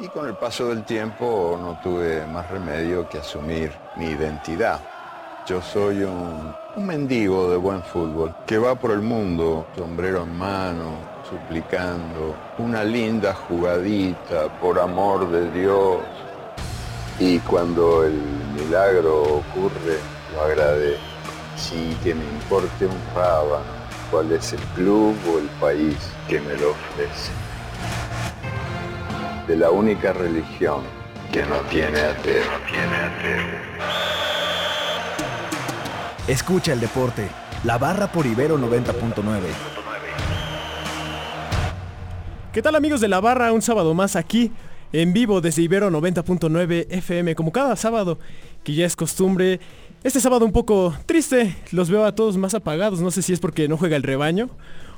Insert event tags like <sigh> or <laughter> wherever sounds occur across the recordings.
Y con el paso del tiempo no tuve más remedio que asumir mi identidad. Yo soy un, mendigo de buen fútbol que va por el mundo, sombrero en mano, suplicando una linda jugadita, por amor de Dios. Y cuando el milagro ocurre, lo agradezco. Sí que me importe un rábano cuál es el club o el país que me lo ofrece. De la única religión que no tiene ateo. Escucha el deporte. La barra por Ibero 90.9. ¿Qué tal amigos de la barra? Un sábado más aquí en vivo desde Ibero 90.9 FM como cada sábado que ya es costumbre. Este sábado un poco triste, los veo a todos más apagados, no sé si es porque no juega el rebaño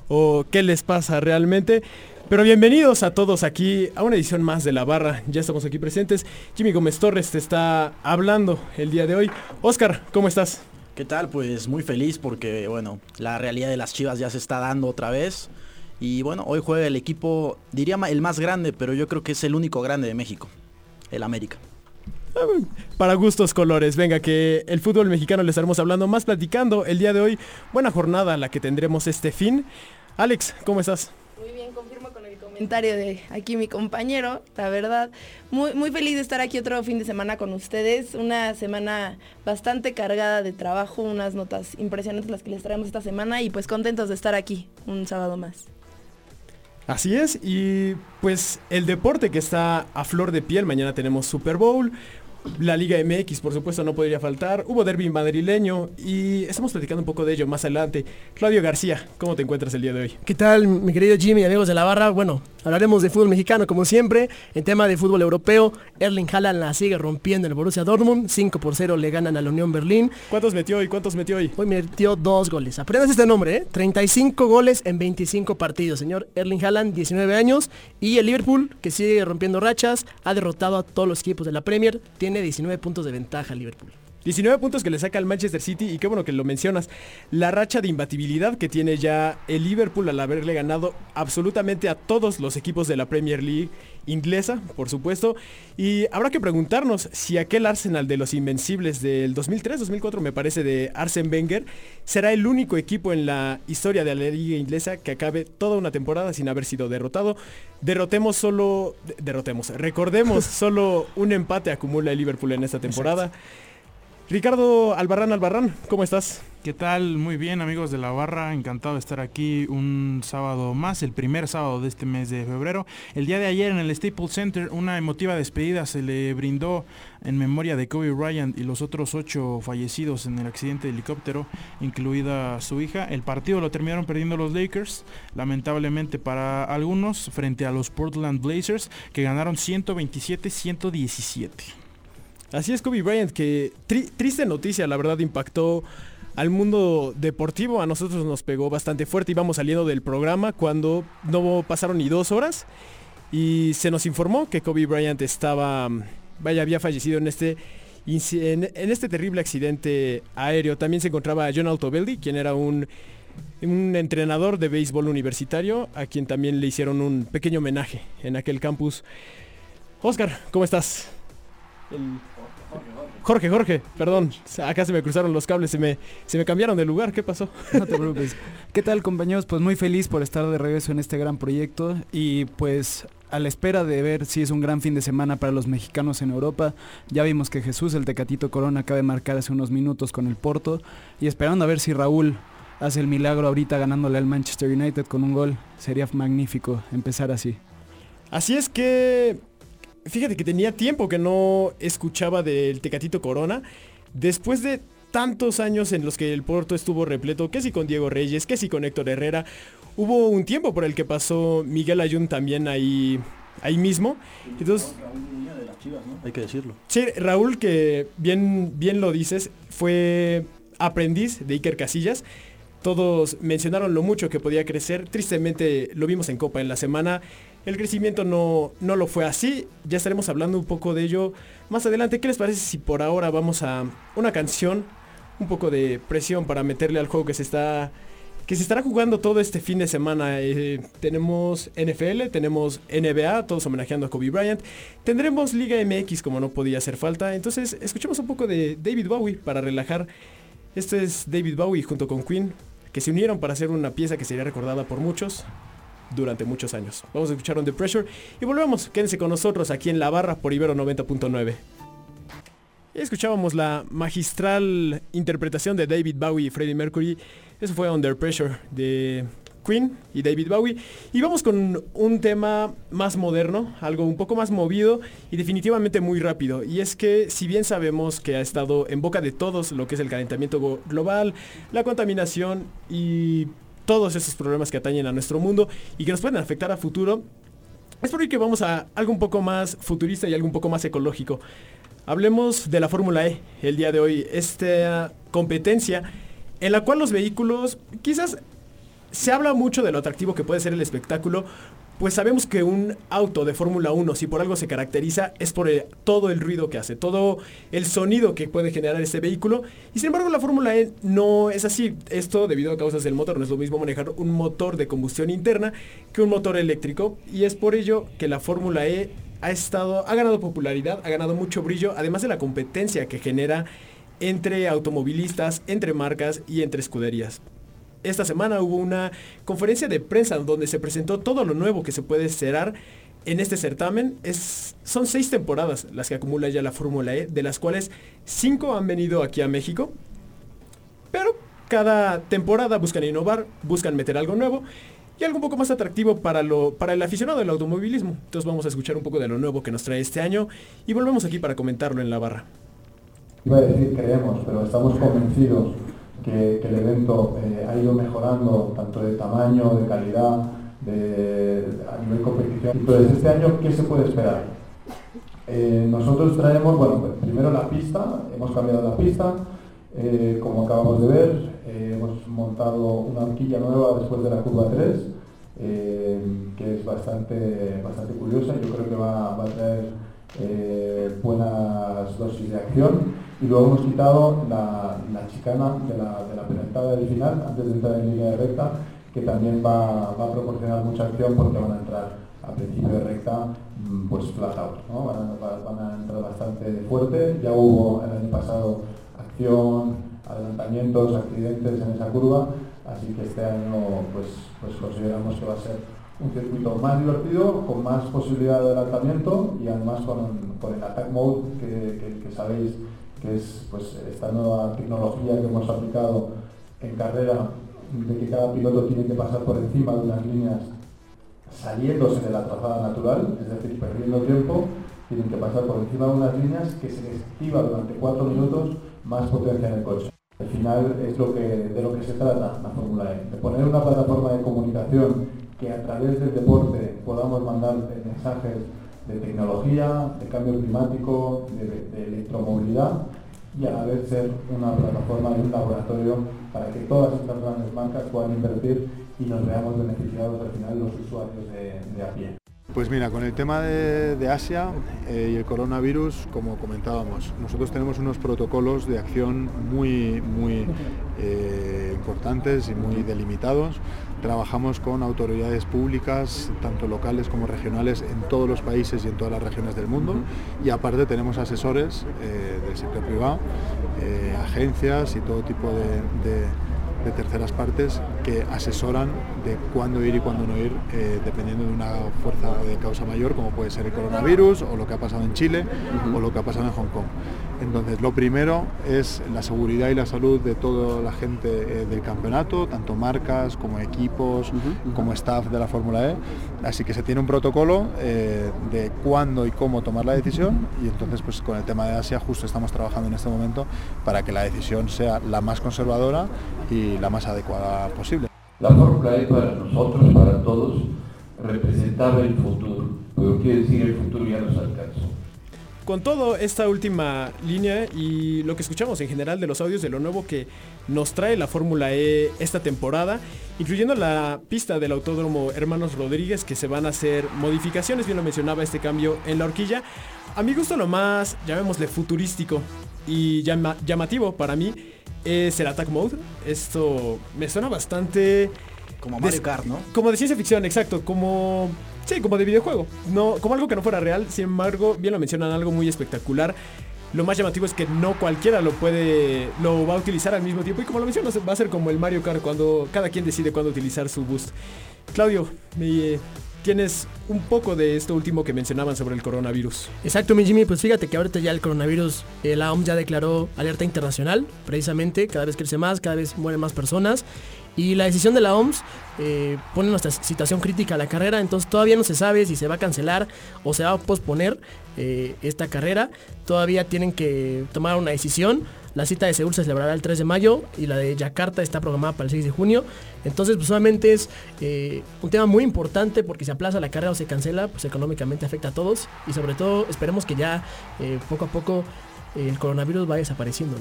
o qué les pasa realmente. Pero bienvenidos a todos aquí a una edición más de La Barra. Ya estamos aquí presentes. Jimmy Gómez Torres te está hablando el día de hoy. Oscar, ¿cómo estás? ¿Qué tal? Pues muy feliz porque, bueno, la realidad de las Chivas ya se está dando otra vez. Y bueno, hoy juega el equipo, diría el más grande, pero yo creo que es el único grande de México, el América. Para gustos colores, venga que el fútbol mexicano le estaremos hablando más platicando el día de hoy. Buena jornada la que tendremos este fin. Alex, ¿cómo estás? Muy bien, confirmo con el comentario de aquí mi compañero, la verdad. Muy, muy feliz de estar aquí otro fin de semana con ustedes. Una semana bastante cargada de trabajo, unas notas impresionantes las que les traemos esta semana y pues contentos de estar aquí un sábado más. Así es, y pues el deporte que está a flor de piel, mañana tenemos Super Bowl, la Liga MX, por supuesto, no podría faltar. Hubo derby madrileño y estamos platicando un poco de ello más adelante. Claudio García, ¿cómo te encuentras el día de hoy? ¿Qué tal, mi querido Jimmy, amigos de la barra? Bueno, hablaremos de fútbol mexicano como siempre. En tema de fútbol europeo, Erling Haaland la sigue rompiendo en el Borussia Dortmund. 5 por 0 le ganan a la Unión Berlín. ¿Cuántos metió hoy? ¿Cuántos metió hoy? Hoy metió dos goles. Aprendas este nombre, ¿eh? 35 goles en 25 partidos, señor Erling Haaland, 19 años. Y el Liverpool, que sigue rompiendo rachas, ha derrotado a todos los equipos de la Premier. Tiene 19 puntos de ventaja Liverpool. 19 puntos que le saca al Manchester City y qué bueno que lo mencionas. La racha de imbatibilidad que tiene ya el Liverpool al haberle ganado absolutamente a todos los equipos de la Premier League inglesa, por supuesto. Y habrá que preguntarnos si aquel Arsenal de los Invencibles del 2003-2004, me parece, de Arsene Wenger, será el único equipo en la historia de la liga inglesa que acabe toda una temporada sin haber sido derrotado. Derrotemos solo, derrotemos, recordemos, <laughs> solo un empate acumula el Liverpool en esta temporada. Ricardo Albarrán Albarrán, ¿cómo estás? ¿Qué tal? Muy bien amigos de la barra, encantado de estar aquí un sábado más, el primer sábado de este mes de febrero. El día de ayer en el Staples Center una emotiva despedida se le brindó en memoria de Kobe Bryant y los otros ocho fallecidos en el accidente de helicóptero, incluida su hija. El partido lo terminaron perdiendo los Lakers, lamentablemente para algunos, frente a los Portland Blazers, que ganaron 127-117. Así es Kobe Bryant, que triste noticia, la verdad impactó al mundo deportivo, a nosotros nos pegó bastante fuerte, íbamos saliendo del programa cuando no pasaron ni dos horas y se nos informó que Kobe Bryant estaba, vaya, había fallecido en este, en, este terrible accidente aéreo. También se encontraba John Altobelli, quien era un, un entrenador de béisbol universitario, a quien también le hicieron un pequeño homenaje en aquel campus. Oscar, ¿cómo estás? Jorge, Jorge, perdón, acá se me cruzaron los cables, se me, se me cambiaron de lugar, ¿qué pasó? No te preocupes. ¿Qué tal compañeros? Pues muy feliz por estar de regreso en este gran proyecto y pues a la espera de ver si es un gran fin de semana para los mexicanos en Europa. Ya vimos que Jesús, el Tecatito Corona, acaba de marcar hace unos minutos con el Porto y esperando a ver si Raúl hace el milagro ahorita ganándole al Manchester United con un gol. Sería magnífico empezar así. Así es que fíjate que tenía tiempo que no escuchaba del Tecatito Corona. Después de tantos años en los que el Porto estuvo repleto, que si con Diego Reyes, que si con Héctor Herrera, hubo un tiempo por el que pasó Miguel Ayun también ahí, ahí mismo. Entonces, Hay que decirlo. Sí, Raúl, que bien, bien lo dices, fue aprendiz de Iker Casillas. Todos mencionaron lo mucho que podía crecer. Tristemente lo vimos en Copa en la semana. El crecimiento no, no lo fue así. Ya estaremos hablando un poco de ello más adelante. ¿Qué les parece si por ahora vamos a una canción? Un poco de presión para meterle al juego que se está que se estará jugando todo este fin de semana. Eh, tenemos NFL, tenemos NBA, todos homenajeando a Kobe Bryant. Tendremos Liga MX como no podía hacer falta. Entonces escuchemos un poco de David Bowie para relajar. Este es David Bowie junto con Queen, que se unieron para hacer una pieza que sería recordada por muchos durante muchos años. Vamos a escuchar On The Pressure y volvemos. Quédense con nosotros aquí en La Barra por Ibero 90.9. Escuchábamos la magistral interpretación de David Bowie y Freddie Mercury. Eso fue Under Pressure de Queen y David Bowie. Y vamos con un tema más moderno, algo un poco más movido y definitivamente muy rápido. Y es que si bien sabemos que ha estado en boca de todos lo que es el calentamiento global, la contaminación y todos esos problemas que atañen a nuestro mundo y que nos pueden afectar a futuro, es por ello que vamos a algo un poco más futurista y algo un poco más ecológico. Hablemos de la Fórmula E el día de hoy, esta competencia en la cual los vehículos quizás se habla mucho de lo atractivo que puede ser el espectáculo, pues sabemos que un auto de Fórmula 1, si por algo se caracteriza, es por todo el ruido que hace, todo el sonido que puede generar este vehículo. Y sin embargo la Fórmula E no es así. Esto debido a causas del motor. No es lo mismo manejar un motor de combustión interna que un motor eléctrico. Y es por ello que la Fórmula E ha estado, ha ganado popularidad, ha ganado mucho brillo, además de la competencia que genera entre automovilistas, entre marcas y entre escuderías esta semana hubo una conferencia de prensa donde se presentó todo lo nuevo que se puede cerrar en este certamen. Son seis temporadas las que acumula ya la Fórmula E, de las cuales cinco han venido aquí a México. Pero cada temporada buscan innovar, buscan meter algo nuevo y algo un poco más atractivo para, lo, para el aficionado del automovilismo. Entonces vamos a escuchar un poco de lo nuevo que nos trae este año y volvemos aquí para comentarlo en la barra. Iba a decir creemos, pero estamos convencidos que, el evento eh, ha ido mejorando tanto de tamaño, de calidad, de, a nivel competición. Entonces, este año, ¿qué se puede esperar? Eh, nosotros traemos, bueno, pues, primero la pista, hemos cambiado la pista, eh, como acabamos de ver, hemos montado una horquilla nueva después de la curva 3, que es bastante, bastante curiosa, yo creo que va, va a traer buenas dosis de acción y luego hemos quitado la, chicana de la, de la final antes de entrar en línea de recta que también va, a proporcionar mucha acción porque van a entrar a principio de recta mm, pues flat out, van, a, entrar bastante fuerte, ya hubo el año pasado acción, adelantamientos, accidentes en esa curva, así que este año pues, pues consideramos que va a ser un circuito más divertido, con más posibilidad de adelantamiento y además con, el attack mode que sabéis que es pues, esta nueva tecnología que hemos aplicado en carrera, de que cada piloto tiene que pasar por encima de unas líneas saliéndose de la trazada natural, es decir, perdiendo tiempo, tienen que pasar por encima de unas líneas que se les activa durante cuatro minutos más potencia en el coche. Al final es lo que, de lo que se trata la Fórmula E, de poner una plataforma de comunicación que a través del deporte podamos mandar mensajes de tecnología, de cambio climático, de, electromovilidad y a la vez ser una plataforma y un laboratorio para que todas estas grandes marcas puedan invertir y nos veamos beneficiados al final los usuarios de, a pie. Pues mira, con el tema de, Asia eh, y el coronavirus, como comentábamos, nosotros tenemos unos protocolos de acción muy, muy eh, importantes y muy delimitados Trabajamos con autoridades públicas, tanto locales como regionales, en todos los países y en todas las regiones del mundo. Y aparte tenemos asesores eh, del sector privado, eh, agencias y todo tipo de de terceras partes que asesoran de cuándo ir y cuándo no ir, eh, dependiendo de una fuerza de causa mayor, como puede ser el coronavirus o lo que ha pasado en Chile o lo que ha pasado en Hong Kong. Entonces, lo primero es la seguridad y la salud de toda la gente eh, del campeonato, tanto marcas como equipos, como staff de la Fórmula E. Así que se tiene un protocolo eh, de cuándo y cómo tomar la decisión y entonces pues con el tema de Asia justo estamos trabajando en este momento para que la decisión sea la más conservadora y la más adecuada posible. La Fórmula E para nosotros, para todos, representaba el futuro, pero quiere decir el futuro ya nos alcanzó. con todo esta última línea y lo que escuchamos en general de los audios de lo nuevo que nos trae la Fórmula E esta temporada, incluyendo la pista del Autódromo Hermanos Rodríguez que se van a hacer modificaciones, bien lo mencionaba este cambio en la horquilla. A mi gusto lo más, llamémosle futurístico y llamativo para mí es el Attack Mode. Esto me suena bastante... Como Mario Kart, ¿no? Como de ciencia ficción, exacto. Como... Sí, como de videojuego. No, como algo que no fuera real. Sin embargo, bien lo mencionan, algo muy espectacular. Lo más llamativo es que no cualquiera lo puede, lo va a utilizar al mismo tiempo. Y como lo mencionas, va a ser como el Mario Kart cuando cada quien decide cuándo utilizar su boost. Claudio, me, tienes un poco de esto último que mencionaban sobre el coronavirus. Exacto, mi Jimmy, pues fíjate que ahorita ya el coronavirus, eh, la OMS ya declaró alerta internacional, precisamente, cada vez crece más, cada vez mueren más personas. Y la decisión de la OMS eh, pone nuestra situación crítica a la carrera, entonces todavía no se sabe si se va a cancelar o se va a posponer eh, esta carrera. Todavía tienen que tomar una decisión. La cita de Seúl se celebrará el 3 de mayo y la de Yakarta está programada para el 6 de junio. Entonces, pues solamente es eh, un tema muy importante porque si aplaza la carrera o se cancela, pues económicamente afecta a todos y sobre todo esperemos que ya eh, poco a poco eh, el coronavirus vaya desapareciendo,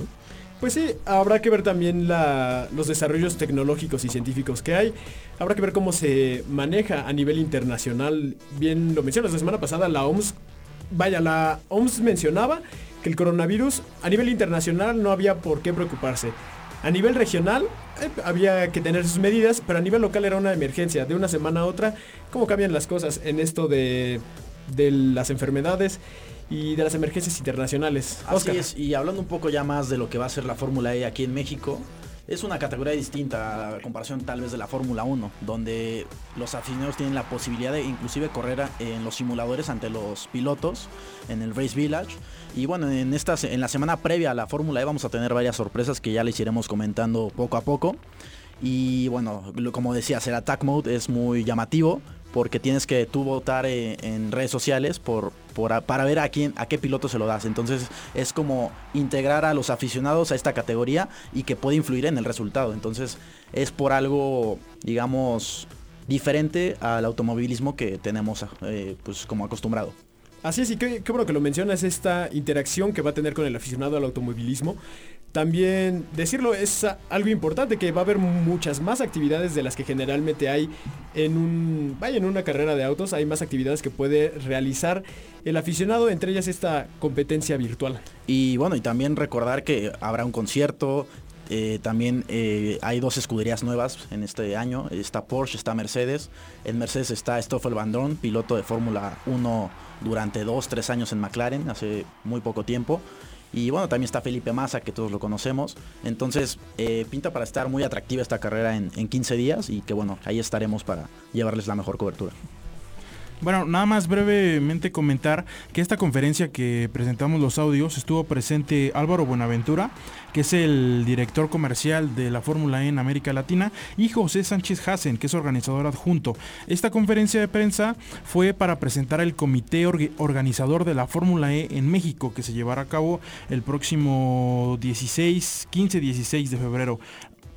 Pues sí, habrá que ver también los desarrollos tecnológicos y científicos que hay. Habrá que ver cómo se maneja a nivel internacional. Bien lo mencionas, la semana pasada la OMS, vaya, la OMS mencionaba que el coronavirus a nivel internacional no había por qué preocuparse. A nivel regional eh, había que tener sus medidas, pero a nivel local era una emergencia. De una semana a otra, ¿cómo cambian las cosas en esto de, de las enfermedades? y de las emergencias internacionales. Así es, y hablando un poco ya más de lo que va a ser la Fórmula E aquí en México, es una categoría distinta a comparación tal vez de la Fórmula 1, donde los aficionados tienen la posibilidad de inclusive correr en los simuladores ante los pilotos en el Race Village. Y bueno, en, esta, en la semana previa a la Fórmula E vamos a tener varias sorpresas que ya les iremos comentando poco a poco. Y bueno, como decías, el Attack Mode es muy llamativo porque tienes que tú votar eh, en, redes sociales por, para ver a quién, a qué piloto se lo das. Entonces es como integrar a los aficionados a esta categoría y que puede influir en el resultado. Entonces es por algo, digamos, diferente al automovilismo que tenemos eh, pues como acostumbrado. Así es, y qué, bueno que lo mencionas, esta interacción que va a tener con el aficionado al automovilismo. También decirlo es algo importante, que va a haber muchas más actividades de las que generalmente hay en un. Vaya, en una carrera de autos, hay más actividades que puede realizar el aficionado, entre ellas esta competencia virtual. Y bueno, y también recordar que habrá un concierto, eh, también eh, hay dos escuderías nuevas en este año. Está Porsche, está Mercedes. En Mercedes está Stoffel Van piloto de Fórmula 1 durante dos, tres años en McLaren, hace muy poco tiempo. Y bueno, también está Felipe Massa, que todos lo conocemos. Entonces, eh, pinta para estar muy atractiva esta carrera en, en 15 días y que bueno, ahí estaremos para llevarles la mejor cobertura. Bueno, nada más brevemente comentar que esta conferencia que presentamos los audios estuvo presente Álvaro Buenaventura, que es el director comercial de la Fórmula E en América Latina, y José Sánchez Hassen, que es organizador adjunto. Esta conferencia de prensa fue para presentar el comité organizador de la Fórmula E en México, que se llevará a cabo el próximo 16, 15-16 de febrero.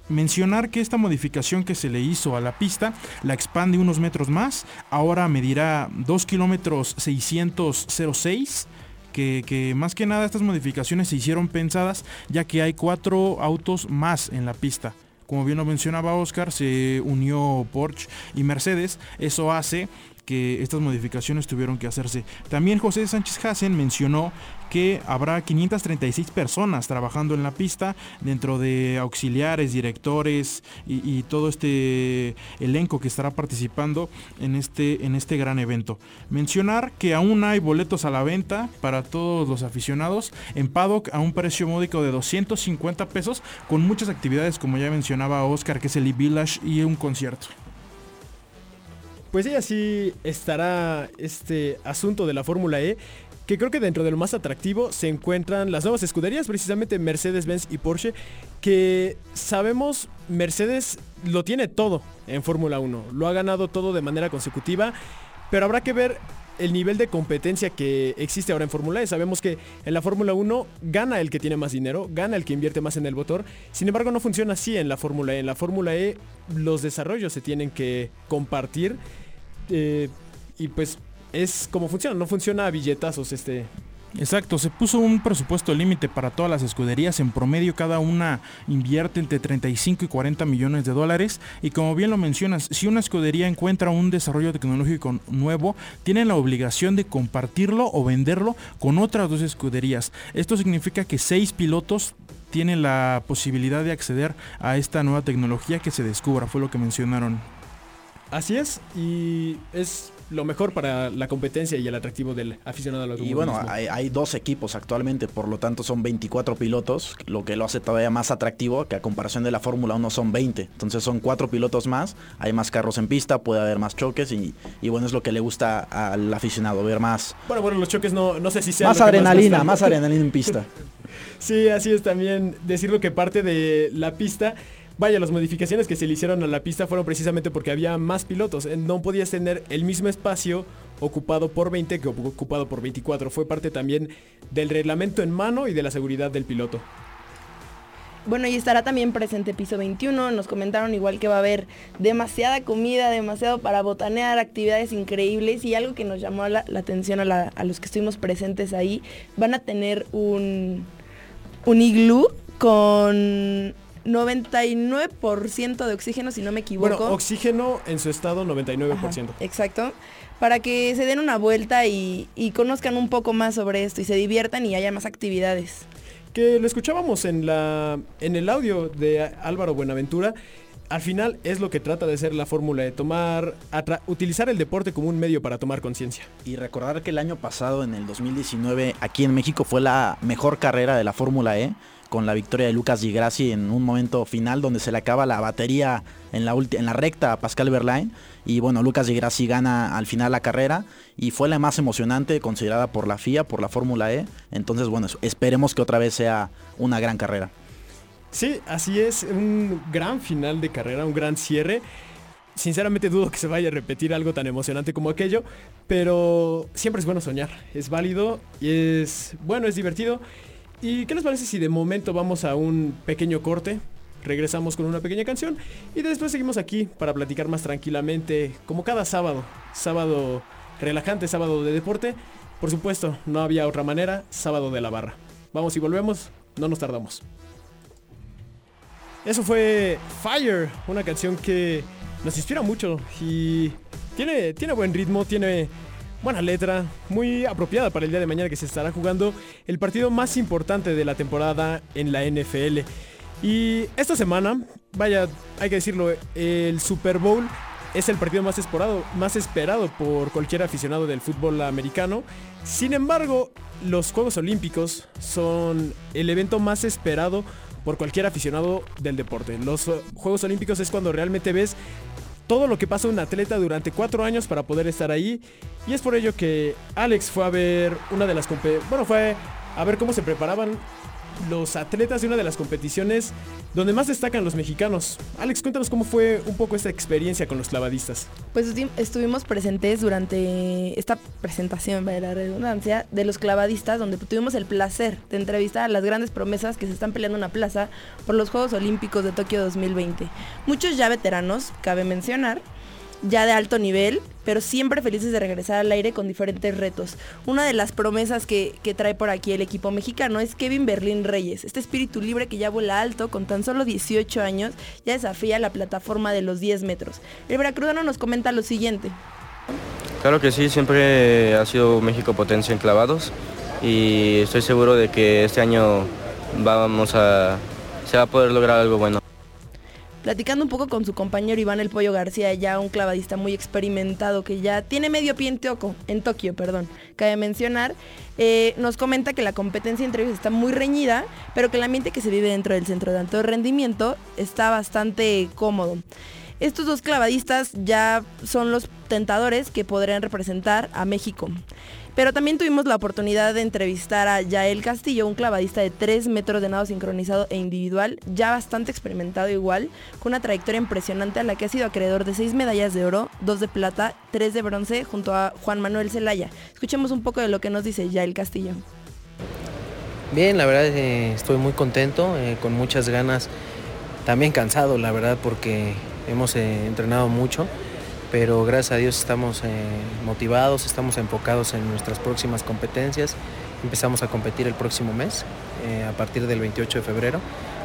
Mencionar que esta modificación que se le hizo a la pista la expande unos metros más, ahora medirá 2 kilómetros 606. Que, que, más que nada estas modificaciones se hicieron pensadas ya que hay cuatro autos más en la pista. Como bien lo mencionaba Oscar, se unió Porsche y Mercedes. Eso hace que estas modificaciones tuvieron que hacerse. También José Sánchez Hassen mencionó que habrá 536 personas trabajando en la pista dentro de auxiliares, directores y, todo este elenco que estará participando en este, en este gran evento. Mencionar que aún hay boletos a la venta para todos los aficionados en paddock a un precio módico de 250 pesos con muchas actividades como ya mencionaba Oscar que es el e-village y un concierto. Pues sí, así estará este asunto de la Fórmula E, que creo que dentro de lo más atractivo se encuentran las nuevas escuderías, precisamente Mercedes-Benz y Porsche, que sabemos Mercedes lo tiene todo en Fórmula 1, lo ha ganado todo de manera consecutiva, pero habrá que ver el nivel de competencia que existe ahora en Fórmula E. Sabemos que en la Fórmula 1 gana el que tiene más dinero, gana el que invierte más en el motor. Sin embargo, no funciona así en la Fórmula E. En la Fórmula E los desarrollos se tienen que compartir. Eh, y pues es como funciona, no funciona a billetazos este, Exacto, se puso un presupuesto límite para todas las escuderías, en promedio cada una invierte entre 35 y 40 millones de dólares y como bien lo mencionas, si una escudería encuentra un desarrollo tecnológico nuevo, tienen la obligación de compartirlo o venderlo con otras dos escuderías. Esto significa que seis pilotos tienen la posibilidad de acceder a esta nueva tecnología que se descubra, fue lo que mencionaron. Así es, y es lo mejor para la competencia y el atractivo del aficionado al Y bueno, hay, dos equipos actualmente, por lo tanto son 24 pilotos, lo que lo hace todavía más atractivo, que a comparación de la Fórmula 1 son 20. Entonces son cuatro pilotos más, hay más carros en pista, puede haber más choques y, bueno, es lo que le gusta al aficionado, ver más... Bueno, bueno, los choques no, no sé si sean... Más adrenalina, más adrenalina en pista. <laughs> sí, así es también decirlo que parte de la pista Vaya, las modificaciones que se le hicieron a la pista fueron precisamente porque había más pilotos. Eh, no podías tener el mismo espacio ocupado por 20 que ocupado por 24. Fue parte también del reglamento en mano y de la seguridad del piloto. Bueno, y estará también presente piso 21. Nos comentaron igual que va a haber demasiada comida, demasiado para botanear, actividades increíbles y algo que nos llamó la, atención a, los que estuvimos presentes ahí. Van a tener un, un iglú con 99% de oxígeno, si no me equivoco. Bueno, oxígeno en su estado 99%. exacto. Para que se den una vuelta y, conozcan un poco más sobre esto y se diviertan y haya más actividades. Que lo escuchábamos en, la, en el audio de Álvaro Buenaventura. Al final es lo que trata de ser la fórmula de tomar, utilizar el deporte como un medio para tomar conciencia. Y recordar que el año pasado, en el 2019, aquí en México fue la mejor carrera de la Fórmula E con la victoria de Lucas Di Grassi en un momento final donde se le acaba la batería en la, en la recta a Pascal Verlaine y bueno, Lucas Di Grassi gana al final la carrera y fue la más emocionante considerada por la FIA, por la Fórmula E, entonces bueno, esperemos que otra vez sea una gran carrera. Sí, así es, un gran final de carrera, un gran cierre. Sinceramente dudo que se vaya a repetir algo tan emocionante como aquello, pero siempre es bueno soñar, es válido y es bueno, es divertido ¿Y qué les parece si de momento vamos a un pequeño corte? Regresamos con una pequeña canción y después seguimos aquí para platicar más tranquilamente, como cada sábado. Sábado relajante, sábado de deporte. Por supuesto, no había otra manera, sábado de la barra. Vamos y volvemos, no nos tardamos. Eso fue Fire, una canción que nos inspira mucho y tiene, tiene buen ritmo, tiene buena letra, muy apropiada para el día de mañana que se estará jugando el partido más importante de la temporada en la NFL. Y esta semana, vaya, hay que decirlo, el Super Bowl es el partido más esperado, más esperado por cualquier aficionado del fútbol americano. Sin embargo, los Juegos Olímpicos son el evento más esperado por cualquier aficionado del deporte. Los Juegos Olímpicos es cuando realmente ves todo lo que pasa un atleta durante cuatro años para poder estar ahí. Y es por ello que Alex fue a ver una de las... Bueno, fue a ver cómo se preparaban los atletas de una de las competiciones donde más destacan los mexicanos. Alex, cuéntanos cómo fue un poco esta experiencia con los clavadistas. Pues estuvimos presentes durante esta presentación, de la redundancia, de los clavadistas, donde tuvimos el placer de entrevistar a las grandes promesas que se están peleando una plaza por los Juegos Olímpicos de Tokio 2020. Muchos ya veteranos, cabe mencionar, ya de alto nivel, pero siempre felices de regresar al aire con diferentes retos. Una de las promesas que, trae por aquí el equipo mexicano es Kevin Berlín Reyes, este espíritu libre que ya vuela alto con tan solo 18 años, ya desafía la plataforma de los 10 metros. El veracruzano nos comenta lo siguiente. Claro que sí, siempre ha sido México potencia en clavados y estoy seguro de que este año vamos a, se va a poder lograr algo bueno platicando un poco con su compañero Iván El Pollo García, ya un clavadista muy experimentado que ya tiene medio pie en, en Tokio, perdón. Cabe mencionar, eh, nos comenta que la competencia entre ellos está muy reñida, pero que el ambiente que se vive dentro del centro de alto rendimiento está bastante cómodo. Estos dos clavadistas ya son los tentadores que podrían representar a México. Pero también tuvimos la oportunidad de entrevistar a Yael Castillo, un clavadista de 3 metros de nado sincronizado e individual, ya bastante experimentado igual, con una trayectoria impresionante a la que ha sido acreedor de 6 medallas de oro, 2 de plata, 3 de bronce, junto a Juan Manuel Zelaya. Escuchemos un poco de lo que nos dice Yael Castillo. Bien, la verdad eh, estoy muy contento, eh, con muchas ganas, también cansado, la verdad, porque hemos eh, entrenado mucho pero gracias a Dios estamos eh, motivados, estamos enfocados en nuestras próximas competencias empezamos a competir el próximo mes, eh, a partir del 28 de febrero.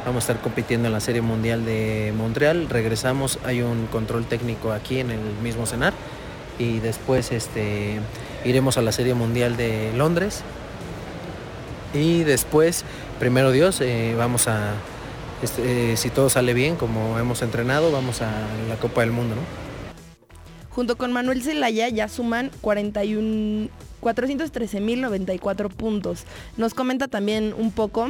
Vamos a estar compitiendo en la Serie Mundial de Montreal. Regresamos, hay un control técnico aquí en el mismo cenar y después este, iremos a la Serie Mundial de Londres. Y después, primero Dios, eh, vamos a, este, si todo sale bien, como hemos entrenado, vamos a la Copa del Mundo. Junto con Manuel Zelaya ya suman 41 413.094 puntos. Nos comenta también un poco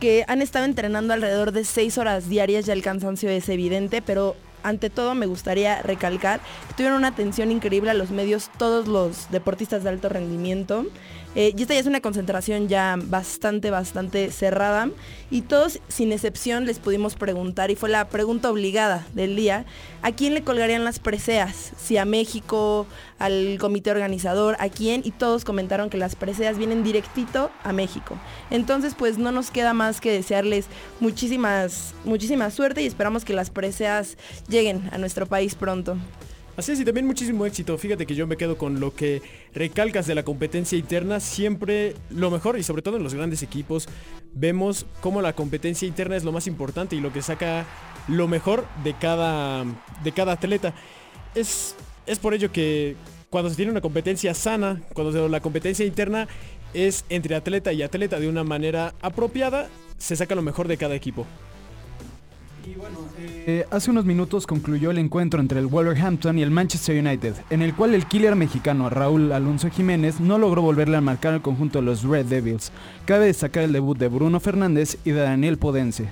que han estado entrenando alrededor de 6 horas diarias, ya el cansancio es evidente, pero ante todo me gustaría recalcar que tuvieron una atención increíble a los medios, todos los deportistas de alto rendimiento. Eh, y esta ya es una concentración ya bastante, bastante cerrada. Y todos, sin excepción, les pudimos preguntar, y fue la pregunta obligada del día, ¿a quién le colgarían las preseas? Si a México, al comité organizador, ¿a quién? Y todos comentaron que las preseas vienen directito a México. Entonces, pues no nos queda más que desearles muchísimas, muchísima suerte y esperamos que las preseas lleguen a nuestro país pronto. Así es, y también muchísimo éxito. Fíjate que yo me quedo con lo que recalcas de la competencia interna. Siempre lo mejor, y sobre todo en los grandes equipos, vemos cómo la competencia interna es lo más importante y lo que saca lo mejor de cada, de cada atleta. Es, es por ello que cuando se tiene una competencia sana, cuando la competencia interna es entre atleta y atleta de una manera apropiada, se saca lo mejor de cada equipo. Eh, hace unos minutos concluyó el encuentro entre el Wolverhampton y el Manchester United, en el cual el killer mexicano Raúl Alonso Jiménez no logró volverle a marcar al conjunto de los Red Devils. Cabe destacar el debut de Bruno Fernández y de Daniel Podense.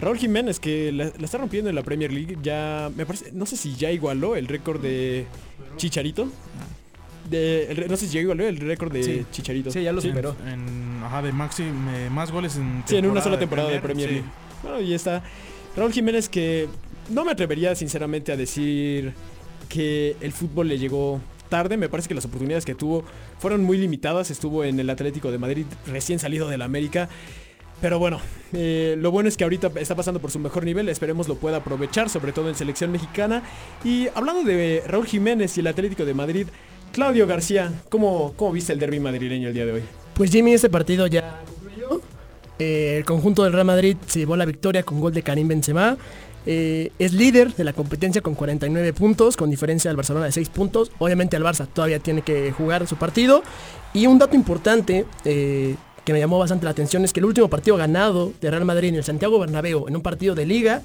Raúl Jiménez, que la, está rompiendo en la Premier League, ya me parece, no sé si ya igualó el récord de Chicharito. no sé si ya igualó el récord de Chicharito. Sí, ya lo superó. En, ajá, de maxi, más goles en Sí, en una sola temporada de Premier, League. Bueno, y está Raúl Jiménez que no me atrevería sinceramente a decir que el fútbol le llegó tarde. Me parece que las oportunidades que tuvo fueron muy limitadas. Estuvo en el Atlético de Madrid recién salido de la América. Pero bueno, eh, lo bueno es que ahorita está pasando por su mejor nivel, esperemos lo pueda aprovechar, sobre todo en selección mexicana. Y hablando de Raúl Jiménez y el Atlético de Madrid, Claudio García, ¿cómo, cómo viste el derby madrileño el día de hoy? Pues Jimmy, ese partido ya eh, el conjunto del Real Madrid se llevó la victoria con gol de Karim Benzema. Eh, es líder de la competencia con 49 puntos, con diferencia del Barcelona de 6 puntos. Obviamente el Barça todavía tiene que jugar su partido. Y un dato importante eh, que me llamó bastante la atención es que el último partido ganado de Real Madrid en el Santiago Bernabéu en un partido de liga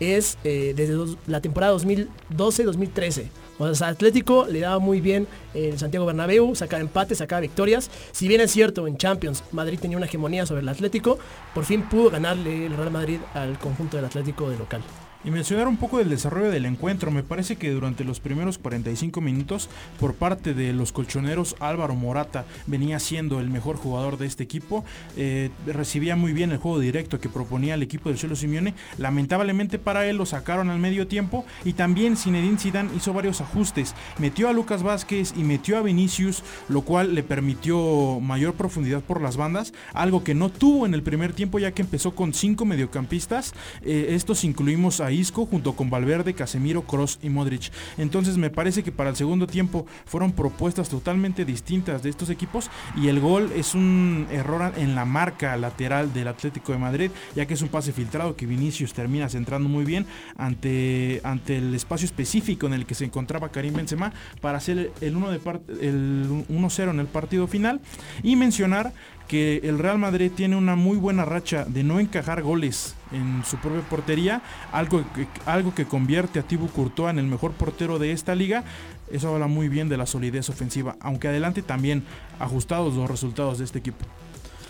es desde la temporada 2012-2013. O sea, Atlético le daba muy bien el Santiago Bernabéu, sacaba empates, sacaba victorias. Si bien es cierto, en Champions Madrid tenía una hegemonía sobre el Atlético, por fin pudo ganarle el Real Madrid al conjunto del Atlético de local. Y mencionar un poco del desarrollo del encuentro. Me parece que durante los primeros 45 minutos, por parte de los colchoneros, Álvaro Morata venía siendo el mejor jugador de este equipo. Eh, recibía muy bien el juego directo que proponía el equipo del Cholo Simeone. Lamentablemente para él lo sacaron al medio tiempo. Y también Zinedine Zidane hizo varios ajustes. Metió a Lucas Vázquez y metió a Vinicius, lo cual le permitió mayor profundidad por las bandas. Algo que no tuvo en el primer tiempo, ya que empezó con cinco mediocampistas. Eh, estos incluimos ahí junto con Valverde, Casemiro, Cross y Modric. Entonces me parece que para el segundo tiempo fueron propuestas totalmente distintas de estos equipos y el gol es un error en la marca lateral del Atlético de Madrid, ya que es un pase filtrado que Vinicius termina centrando muy bien ante, ante el espacio específico en el que se encontraba Karim Benzema para hacer el 1-0 en el partido final y mencionar que el Real Madrid tiene una muy buena racha de no encajar goles en su propia portería, algo que, algo que convierte a Thibaut Courtois en el mejor portero de esta liga. Eso habla muy bien de la solidez ofensiva, aunque adelante también ajustados los resultados de este equipo.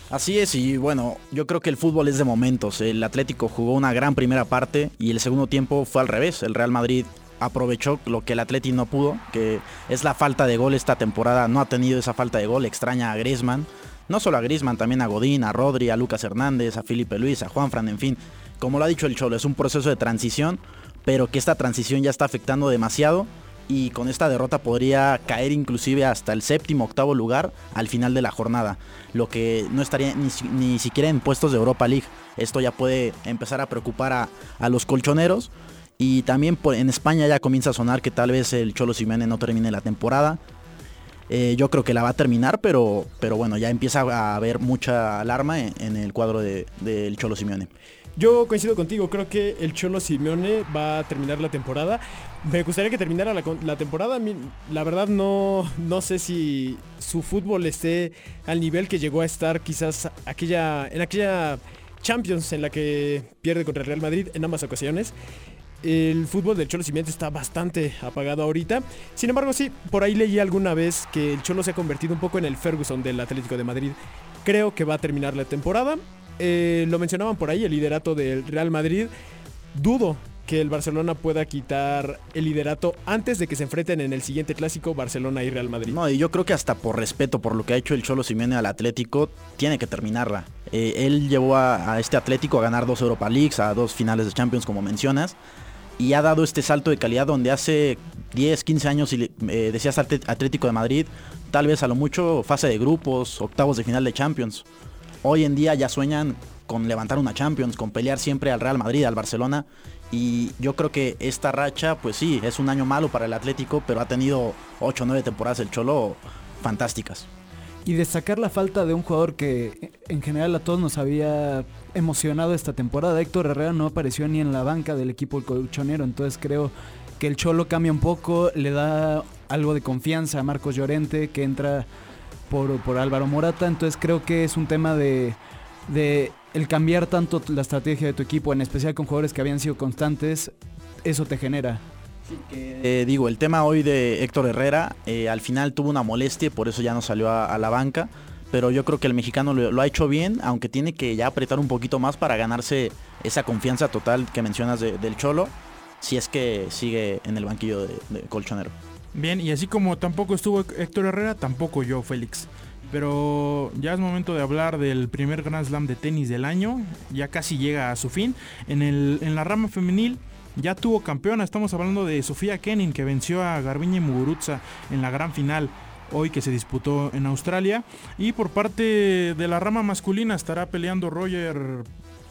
Así es, y bueno, yo creo que el fútbol es de momentos. El Atlético jugó una gran primera parte y el segundo tiempo fue al revés. El Real Madrid aprovechó lo que el Atlético no pudo, que es la falta de gol esta temporada. No ha tenido esa falta de gol, extraña a Griezmann. No solo a Grisman, también a Godín, a Rodri, a Lucas Hernández, a Felipe Luis, a Juanfran, en fin. Como lo ha dicho el Cholo, es un proceso de transición, pero que esta transición ya está afectando demasiado y con esta derrota podría caer inclusive hasta el séptimo, octavo lugar al final de la jornada, lo que no estaría ni, siquiera en puestos de Europa League. Esto ya puede empezar a preocupar a, los colchoneros y también en España ya comienza a sonar que tal vez el Cholo Simeone no termine la temporada. Eh, yo creo que la va a terminar, pero, pero bueno, ya empieza a haber mucha alarma en, el cuadro del de, Cholo Simeone. Yo coincido contigo, creo que el Cholo Simeone va a terminar la temporada. Me gustaría que terminara la, la, temporada. La verdad no, no sé si su fútbol esté al nivel que llegó a estar quizás aquella, en aquella Champions en la que pierde contra el Real Madrid en ambas ocasiones el fútbol del Cholo Simeone está bastante apagado ahorita. Sin embargo, sí, por ahí leí alguna vez que el Cholo se ha convertido un poco en el Ferguson del Atlético de Madrid. Creo que va a terminar la temporada. Eh, lo mencionaban por ahí, el liderato del Real Madrid. Dudo que el Barcelona pueda quitar el liderato antes de que se enfrenten en el siguiente clásico Barcelona y Real Madrid. No, y yo creo que hasta por respeto por lo que ha hecho el Cholo Simeone al Atlético, tiene que terminarla. Eh, él llevó a, a, este Atlético a ganar dos Europa Leagues, a dos finales de Champions como mencionas y ha dado este salto de calidad donde hace 10, 15 años, eh, decías Atlético de Madrid, tal vez a lo mucho fase de grupos, octavos de final de Champions. Hoy en día ya sueñan con levantar una Champions, con pelear siempre al Real Madrid, al Barcelona. Y yo creo que esta racha, pues sí, es un año malo para el Atlético, pero ha tenido 8 o 9 temporadas el Cholo fantásticas y destacar la falta de un jugador que en general a todos nos había emocionado esta temporada. Héctor Herrera no apareció ni en la banca del equipo colchonero, entonces creo que el Cholo cambia un poco, le da algo de confianza a Marcos Llorente que entra por, por Álvaro Morata, entonces creo que es un tema de, de el cambiar tanto la estrategia de tu equipo, en especial con jugadores que habían sido constantes, eso te genera eh, digo, el tema hoy de Héctor Herrera, eh, al final tuvo una molestia, por eso ya no salió a, la banca. Pero yo creo que el mexicano lo, ha hecho bien, aunque tiene que ya apretar un poquito más para ganarse esa confianza total que mencionas del Cholo, si es que sigue en el banquillo de, de Colchonero. Bien, y así como tampoco estuvo Héctor Herrera, tampoco yo, Félix. Pero ya es momento de hablar del primer Grand Slam de tenis del año. Ya casi llega a su fin. En, el, en la rama femenil, ya tuvo campeona. Estamos hablando de Sofía Kenin que venció a Garbiñe Muguruza en la gran final hoy que se disputó en Australia. Y por parte de la rama masculina estará peleando Roger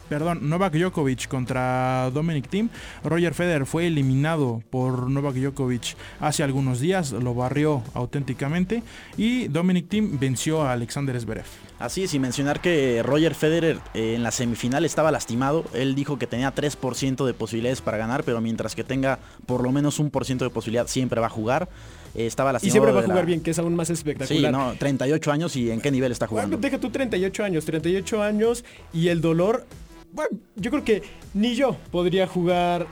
perdón, Novak Djokovic contra Dominic Thiem. Roger Federer fue eliminado por Novak Djokovic hace algunos días, lo barrió auténticamente y Dominic Thiem venció a Alexander Zverev. Así es, y mencionar que Roger Federer eh, en la semifinal estaba lastimado. Él dijo que tenía 3% de posibilidades para ganar, pero mientras que tenga por lo menos un por ciento de posibilidad, siempre va a jugar. Eh, estaba lastimado. Y siempre va a jugar bien, que es aún más espectacular. Sí, no, 38 años y en qué nivel está jugando. deja tú 38 años, 38 años y el dolor bueno, yo creo que ni yo podría jugar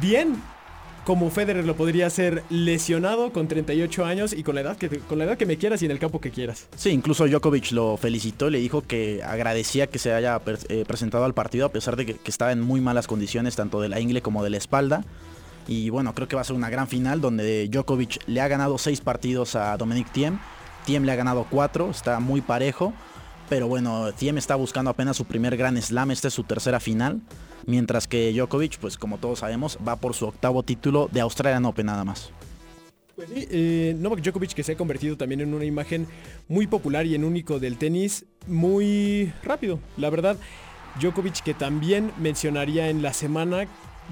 bien como Federer lo podría hacer lesionado con 38 años y con la edad que con la edad que me quieras y en el campo que quieras. Sí, incluso Djokovic lo felicitó, le dijo que agradecía que se haya eh, presentado al partido a pesar de que, estaba en muy malas condiciones tanto de la ingle como de la espalda. Y bueno, creo que va a ser una gran final donde Djokovic le ha ganado 6 partidos a Dominic Thiem. Thiem le ha ganado 4, está muy parejo. Pero bueno, Thiem está buscando apenas su primer gran slam, esta es su tercera final. Mientras que Djokovic, pues como todos sabemos, va por su octavo título de Australian Open nada más. Pues sí, eh, Novak Djokovic que se ha convertido también en una imagen muy popular y en único del tenis, muy rápido, la verdad. Djokovic que también mencionaría en la semana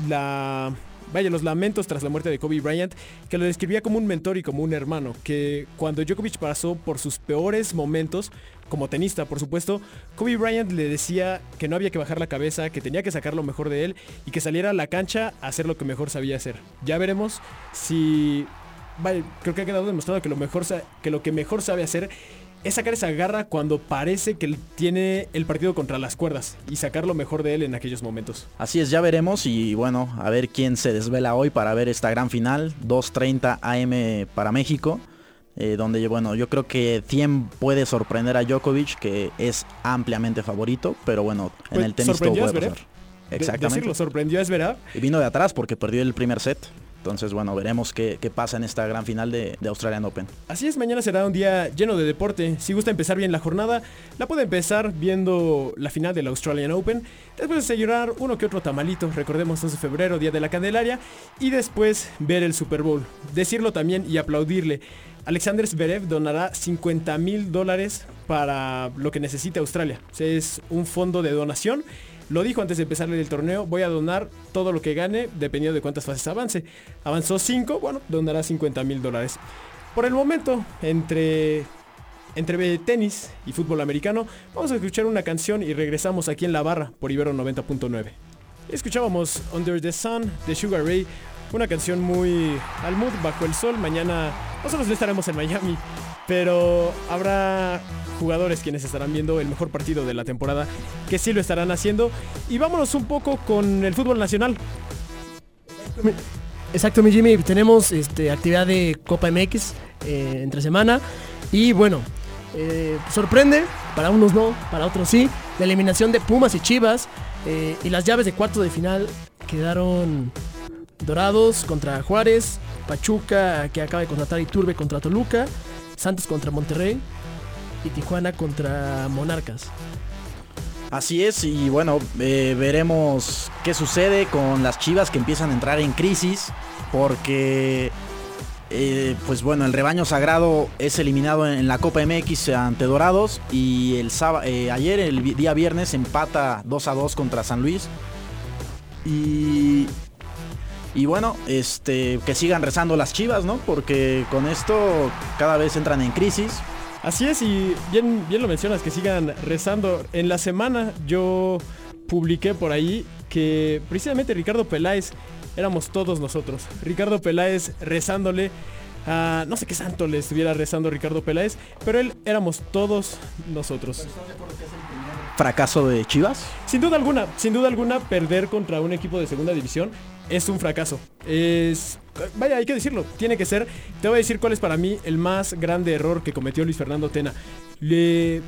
la vaya, los lamentos tras la muerte de Kobe Bryant, que lo describía como un mentor y como un hermano, que cuando Djokovic pasó por sus peores momentos, como tenista, por supuesto, Kobe Bryant le decía que no había que bajar la cabeza, que tenía que sacar lo mejor de él y que saliera a la cancha a hacer lo que mejor sabía hacer. Ya veremos si... Vale, creo que ha quedado demostrado que lo, mejor, que lo que mejor sabe hacer es sacar esa garra cuando parece que tiene el partido contra las cuerdas y sacar lo mejor de él en aquellos momentos. Así es, ya veremos y bueno, a ver quién se desvela hoy para ver esta gran final, 2.30 AM para México. Eh, donde bueno, yo creo que 100 puede sorprender a Djokovic, que es ampliamente favorito, pero bueno, en pues, el tenis todo puede pasar. Exactamente. lo sorprendió es verdad. Y vino de atrás porque perdió el primer set. Entonces, bueno, veremos qué, pasa en esta gran final de, Australian Open. Así es, mañana será un día lleno de deporte. Si gusta empezar bien la jornada, la puede empezar viendo la final del Australian Open. Después de celebrar uno que otro tamalito, recordemos 2 de febrero, Día de la Candelaria. Y después ver el Super Bowl. Decirlo también y aplaudirle. Alexander Zverev donará 50 mil dólares para lo que necesita Australia. es un fondo de donación. Lo dijo antes de empezar el torneo, voy a donar todo lo que gane dependiendo de cuántas fases avance. Avanzó 5, bueno, donará 50 mil dólares. por el momento, entre, entre tenis y fútbol americano, vamos a escuchar una canción y regresamos aquí en la barra por Ibero 90.9. Escuchábamos Under the Sun de Sugar Ray, una canción muy al mood, bajo el sol. Mañana nosotros no estaremos en Miami, pero habrá jugadores quienes estarán viendo el mejor partido de la temporada, que sí lo estarán haciendo. Y vámonos un poco con el fútbol nacional. Exacto, mi Jimmy. Tenemos este, actividad de Copa MX eh, entre semana. Y bueno, eh, sorprende, para unos no, para otros sí. La eliminación de Pumas y Chivas. eh, y las llaves de cuarto de final quedaron Dorados contra Juárez, Pachuca que acaba de contratar Iturbe contra Toluca, Santos contra Monterrey y Tijuana contra Monarcas. Así es, y bueno, eh, veremos qué sucede con las Chivas que empiezan a entrar en crisis, porque, eh, pues bueno, el rebaño sagrado es eliminado en, la Copa MX ante Dorados y el sábado, ayer, el día viernes, empata 2 a 2 contra San Luis. Y, y bueno, este, que sigan rezando las Chivas, ¿no? Porque con esto cada vez entran en crisis. Así es, y bien, bien lo mencionas, que sigan rezando. En la semana yo publiqué por ahí que precisamente Ricardo Peláez éramos todos nosotros. Ricardo Peláez rezándole a no sé qué santo le estuviera rezando Ricardo Peláez, pero él éramos todos nosotros. Fracaso de Chivas. Sin duda alguna, sin duda alguna, perder contra un equipo de segunda división es un fracaso. Es. Vaya, hay que decirlo, tiene que ser. Te voy a decir cuál es para mí el más grande error que cometió Luis Fernando Tena. Le.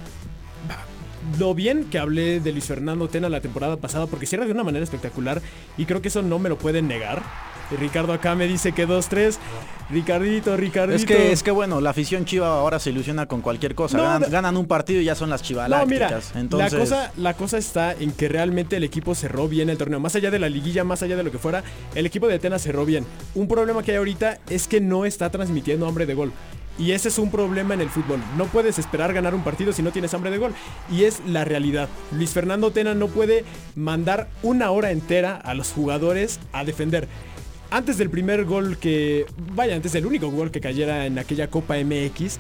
Lo bien que hablé de Luis Fernando Tena la temporada pasada, porque cierra de una manera espectacular y creo que eso no me lo pueden negar. Y Ricardo acá me dice que 2-3. Ricardito, Ricardito. Es que, es que bueno, la afición chiva ahora se ilusiona con cualquier cosa. No, ganan, un partido y ya son las No, chivalácticas. mira, Entonces, la, cosa, la cosa está en que realmente el equipo cerró bien el torneo. Más allá de la liguilla, más allá de lo que fuera, el equipo de Atenas cerró bien. Un problema que hay ahorita es que no está transmitiendo hambre de gol. Y ese es un problema en el fútbol. No puedes esperar ganar un partido si no tienes hambre de gol. Y es la realidad. Luis Fernando Tena no puede mandar una hora entera a los jugadores a defender. Antes del primer gol que... Vaya, antes del único gol que cayera en aquella Copa MX.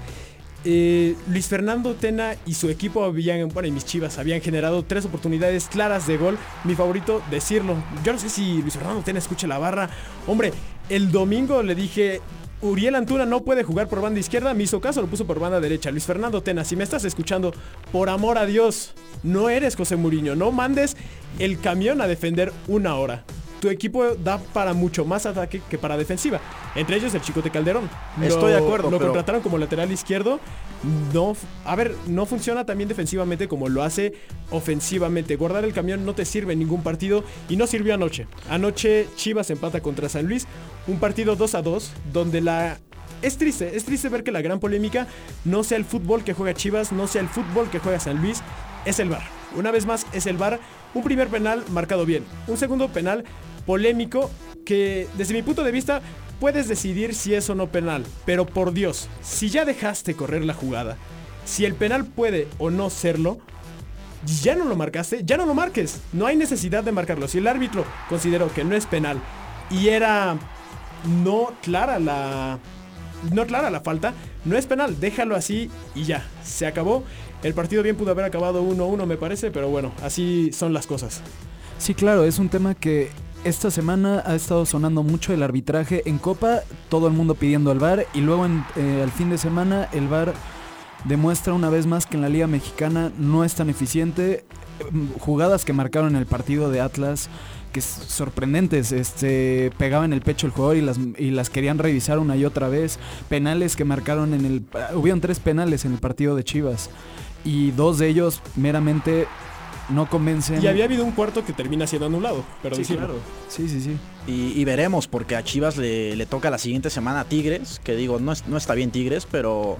eh, Luis Fernando Tena y su equipo habían, bueno, y mis chivas habían generado tres oportunidades claras de gol. Mi favorito, decirlo. Yo no sé si Luis Fernando Tena escuche la barra. Hombre, el domingo le dije, Uriel Antuna no puede jugar por banda izquierda, me hizo caso, lo puso por banda derecha. Luis Fernando Tena, si me estás escuchando, por amor a Dios, no eres José Muriño, no mandes el camión a defender una hora. Tu equipo da para mucho más ataque que para defensiva. Entre ellos el Chicote Calderón. Estoy de acuerdo, Lo pero- contrataron como lateral izquierdo. No, a ver, no funciona también defensivamente como lo hace ofensivamente. Guardar el camión no te sirve en ningún partido y no sirvió anoche. Anoche Chivas empata contra San Luis, un partido 2 a 2 donde la es triste, es triste ver que la gran polémica no sea el fútbol que juega Chivas, no sea el fútbol que juega San Luis, es el VAR. Una vez más es el VAR, un primer penal marcado bien, un segundo penal polémico que desde mi punto de vista puedes decidir si es o no penal, pero por Dios, si ya dejaste correr la jugada, si el penal puede o no serlo, ya no lo marcaste, ya no lo marques. No hay necesidad de marcarlo. Si el árbitro consideró que no es penal y era no clara la no clara la falta, no es penal, déjalo así y ya, se acabó. El partido bien pudo haber acabado 1-1 me parece, pero bueno, así son las cosas. Sí, claro, es un tema que esta semana ha estado sonando mucho el arbitraje en Copa, todo el mundo pidiendo al VAR y luego en, eh, al fin de semana el VAR demuestra una vez más que en la Liga Mexicana no es tan eficiente. Mm, Jugadas que marcaron el partido de Atlas que es sorprendentes, este pegaban el pecho el jugador y las, y las querían revisar una y otra vez. Penales que marcaron en el hubieron tres penales en el partido de Chivas y dos de ellos meramente no convencen. Y había habido un cuarto que termina siendo anulado, pero Sí, claro. Sí, sí, sí. Y, y veremos, porque a Chivas le, le toca la siguiente semana a Tigres, que digo, no, es- no está bien Tigres, pero,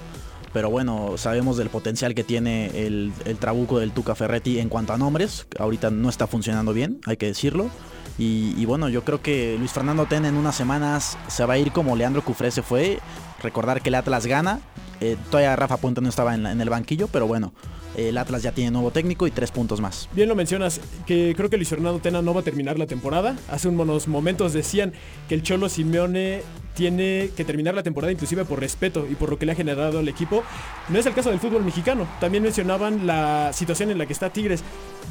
pero bueno, sabemos del potencial que tiene el, el trabuco del Tuca Ferretti en cuanto a nombres. Ahorita no está funcionando bien, hay que decirlo. Y, y bueno, yo creo que Luis Fernando Ten en unas semanas se va a ir como Leandro Cufré se fue. Recordar que el Atlas gana. Eh, todavía Rafa Puente no estaba en, la- en el banquillo, pero bueno, el Atlas ya tiene nuevo técnico y tres puntos más. Bien lo mencionas, que creo que Luis Fernando Tena no va a terminar la temporada. Hace unos momentos decían que el Cholo Simeone tiene que terminar la temporada inclusive por respeto y por lo que le ha generado al equipo. No es el caso del fútbol mexicano. También mencionaban la situación en la que está Tigres.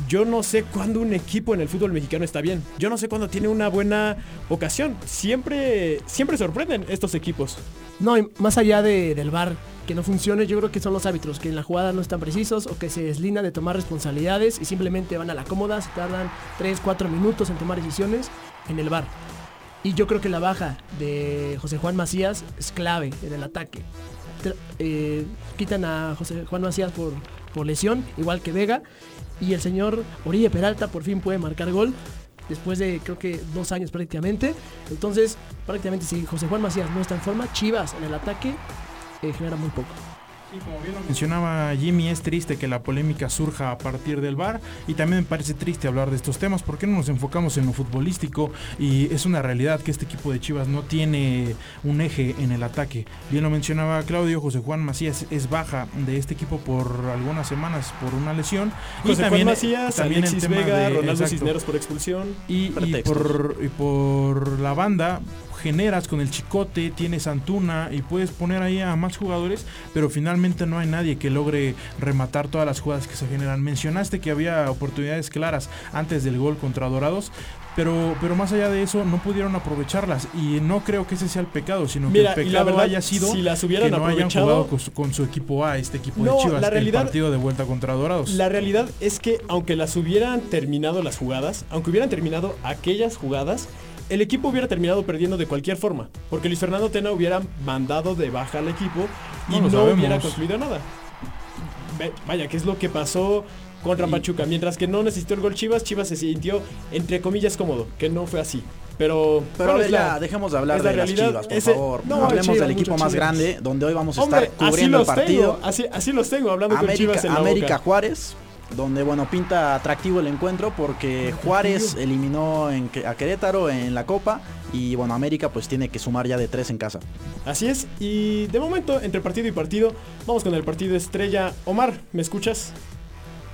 Yo no sé cuándo un equipo en el fútbol mexicano está bien. Yo no sé cuándo tiene una buena ocasión. Siempre, siempre sorprenden estos equipos. No, y más allá de- del bar que no funcione, yo creo que son los árbitros, que en la jugada no están precisos o que se deslindan de tomar responsabilidades y simplemente van a la cómoda, se tardan 3, 4 minutos en tomar decisiones en el bar. Y yo creo que la baja de José Juan Macías es clave en el ataque. Eh, quitan a José Juan Macías por, por lesión, igual que Vega. Y el señor Oribe Peralta por fin puede marcar gol. Después de creo que dos años prácticamente. Entonces, prácticamente si José Juan Macías no está en forma, Chivas en el ataque eh, genera muy poco. Mencionaba Jimmy, es triste que la polémica surja a partir del bar y también me parece triste hablar de estos temas porque no nos enfocamos en lo futbolístico y es una realidad que este equipo de Chivas no tiene un eje en el ataque. Bien lo mencionaba Claudio, José Juan Macías es baja de este equipo por algunas semanas por una lesión. José Juan Macías, también el Alexis tema Vega, de- Ronaldo exacto. Cisneros por expulsión. Y, y Pretextos. por, y por la banda generas con el chicote, tienes Antuna y puedes poner ahí a más jugadores, pero finalmente no hay nadie que logre rematar todas las jugadas que se generan. Mencionaste que había oportunidades claras antes del gol contra Dorados. Pero, pero más allá de eso, no pudieron aprovecharlas. Y no creo que ese sea el pecado, sino Mira, que el la pecado verdad, haya sido si las hubieran que no hayan jugado con su, con su equipo A, este equipo No, de Chivas, la realidad- el partido de vuelta contra Dorados. La realidad es que aunque las hubieran terminado las jugadas, aunque hubieran terminado aquellas jugadas, el equipo hubiera terminado perdiendo de cualquier forma, porque Luis Fernando Tena hubiera mandado de baja al equipo y No hubiera concluido nada. Ve- Vaya, que es lo que pasó contra Pachuca. Mientras que no necesitó el gol Chivas, Chivas se sintió, entre comillas, cómodo, que no fue así. Pero, Pero ver, es la- ya, dejemos de hablar la de las chivas, por Ese- favor. no, Hablemos Chivas, del equipo más Chivas. grande, donde hoy vamos a Hombre, estar cubriendo así el partido. Tengo, así, así los tengo, hablando con América, Chivas en la América boca. Juárez, donde bueno pinta atractivo el encuentro porque Juárez eliminó en que- a Querétaro en la Copa y bueno América pues tiene que sumar ya de tres en casa. Así es, y de momento, entre partido y partido, vamos con el partido estrella. Omar, ¿me escuchas?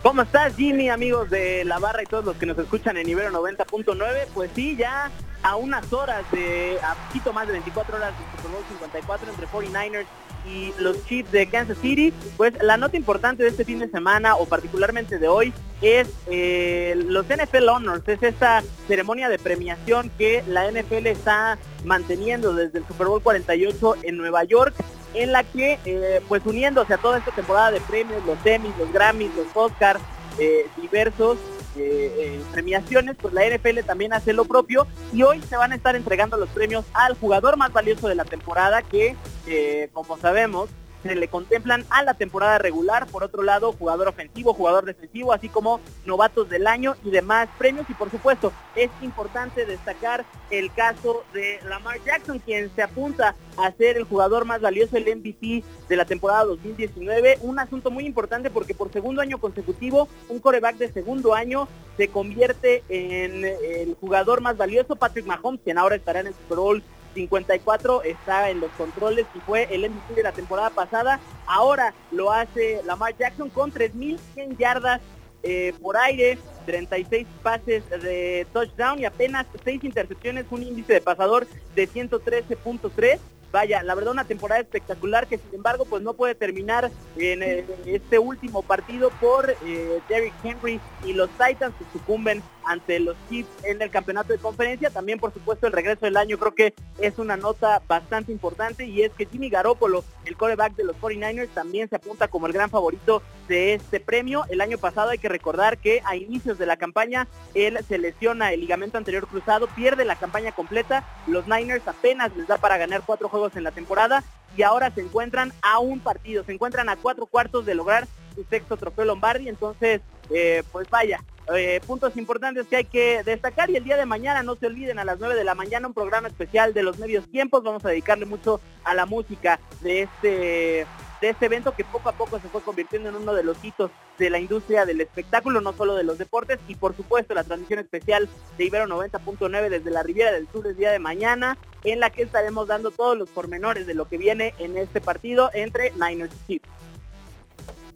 ¿Cómo estás, Jimmy, amigos de la barra y todos los que nos escuchan en Ibero 90.9? Pues sí, ya a unas horas de, a poquito más de 24 horas del Super Bowl 54 entre 49ers y los Chiefs de Kansas City, pues la nota importante de este fin de semana o particularmente de hoy es eh, los NFL Honors, es esta ceremonia de premiación que la NFL está manteniendo desde el Super Bowl 48 en Nueva York en la que eh, pues uniéndose a toda esta temporada de premios, los Emmys, los Grammys, los Oscars, eh, diversos eh, eh, premiaciones, pues la NFL también hace lo propio y hoy se van a estar entregando los premios al jugador más valioso de la temporada que, eh, como sabemos, se le contemplan a la temporada regular, por otro lado, jugador ofensivo, jugador defensivo, así como novatos del año y demás premios. Y por supuesto, es importante destacar el caso de Lamar Jackson, quien se apunta a ser el jugador más valioso, el MVP de la temporada 2019. Un asunto muy importante porque por segundo año consecutivo, un coreback de segundo año se convierte en el jugador más valioso, Patrick Mahomes, quien ahora estará en el Super Bowl 54 está en los controles y fue el MVP de la temporada pasada. Ahora lo hace Lamar Jackson con 3.100 yardas eh, por aire, 36 pases de touchdown y apenas 6 intercepciones, un índice de pasador de 113.3. Vaya, la verdad una temporada espectacular que sin embargo pues no puede terminar en eh, este último partido por eh, Derrick Henry y los Titans que sucumben ante los Chiefs en el campeonato de conferencia. También por supuesto el regreso del año creo que es una nota bastante importante y es que Jimmy Garoppolo, el coreback de los 49ers, también se apunta como el gran favorito de este premio. El año pasado hay que recordar que a inicios de la campaña él se lesiona el ligamento anterior cruzado, pierde la campaña completa, los Niners apenas les da para ganar cuatro juegos en la temporada y ahora se encuentran a un partido, se encuentran a cuatro cuartos de lograr su sexto trofeo Lombardi, entonces eh, pues vaya, eh, puntos importantes que hay que destacar. Y el día de mañana no se olviden a las 9 de la mañana un programa especial de los medios tiempos, vamos a dedicarle mucho a la música de este de este evento que poco a poco se fue convirtiendo en uno de los hitos de la industria del espectáculo, no solo de los deportes, y por supuesto la transmisión especial de Ibero 90.9 desde la Riviera del Sur el día de mañana, en la que estaremos dando todos los pormenores de lo que viene en este partido entre Niners y Chiefs.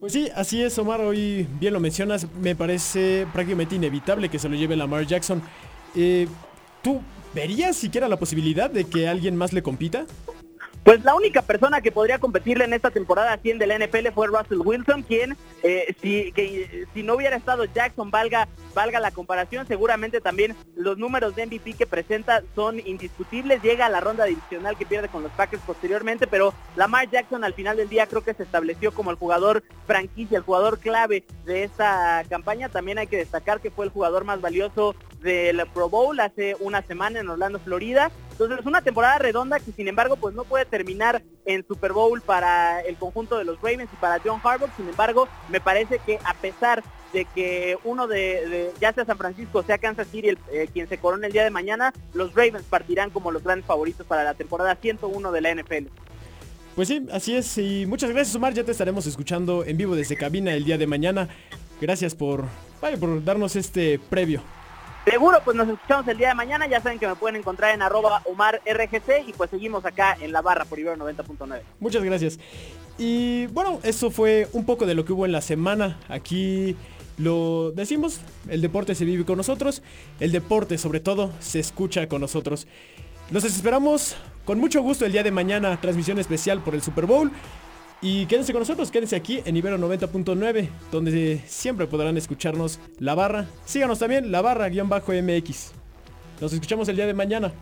Pues sí, así es, Omar. Hoy bien lo mencionas. Me parece prácticamente inevitable que se lo lleve Lamar Jackson. Eh, ¿Tú ¿verías siquiera la posibilidad de que alguien más le compita? Pues la única persona que podría competirle en esta temporada 100 de la NFL fue Russell Wilson, quien eh, si, si no hubiera estado Jackson, valga, valga la comparación, seguramente también los números de MVP que presenta son indiscutibles, llega a la ronda divisional que pierde con los Packers posteriormente, pero Lamar Jackson al final del día creo que se estableció como el jugador franquicia, el jugador clave de esta campaña, también hay que destacar que fue el jugador más valioso del Pro Bowl hace una semana en Orlando, Florida, entonces es una temporada redonda que sin embargo pues no puede terminar en Super Bowl para el conjunto de los Ravens y para John Harbaugh. Sin embargo, me parece que a pesar de que uno de, ya sea San Francisco, sea Kansas City, el, eh, quien se corone el día de mañana, los Ravens partirán como los grandes favoritos para la temporada 101 de la NFL. Pues sí, así es. Y muchas gracias, Omar. Ya te estaremos escuchando en vivo desde cabina el día de mañana. Gracias por, por darnos este previo. Seguro, pues nos escuchamos el día de mañana. Ya saben que me pueden encontrar en arroba OmarRGC y pues seguimos acá en la barra por Ibero 90.9. Muchas gracias. Y bueno, eso fue un poco de lo que hubo en la semana. Aquí lo decimos, el deporte se vive con nosotros, el deporte sobre todo se escucha con nosotros. Los esperamos con mucho gusto el día de mañana, transmisión especial por el Super Bowl. Y quédense con nosotros, quédense aquí en Ibero 90.9, donde siempre podrán escucharnos la barra. Síganos también, la barra-mx. Nos escuchamos el día de mañana.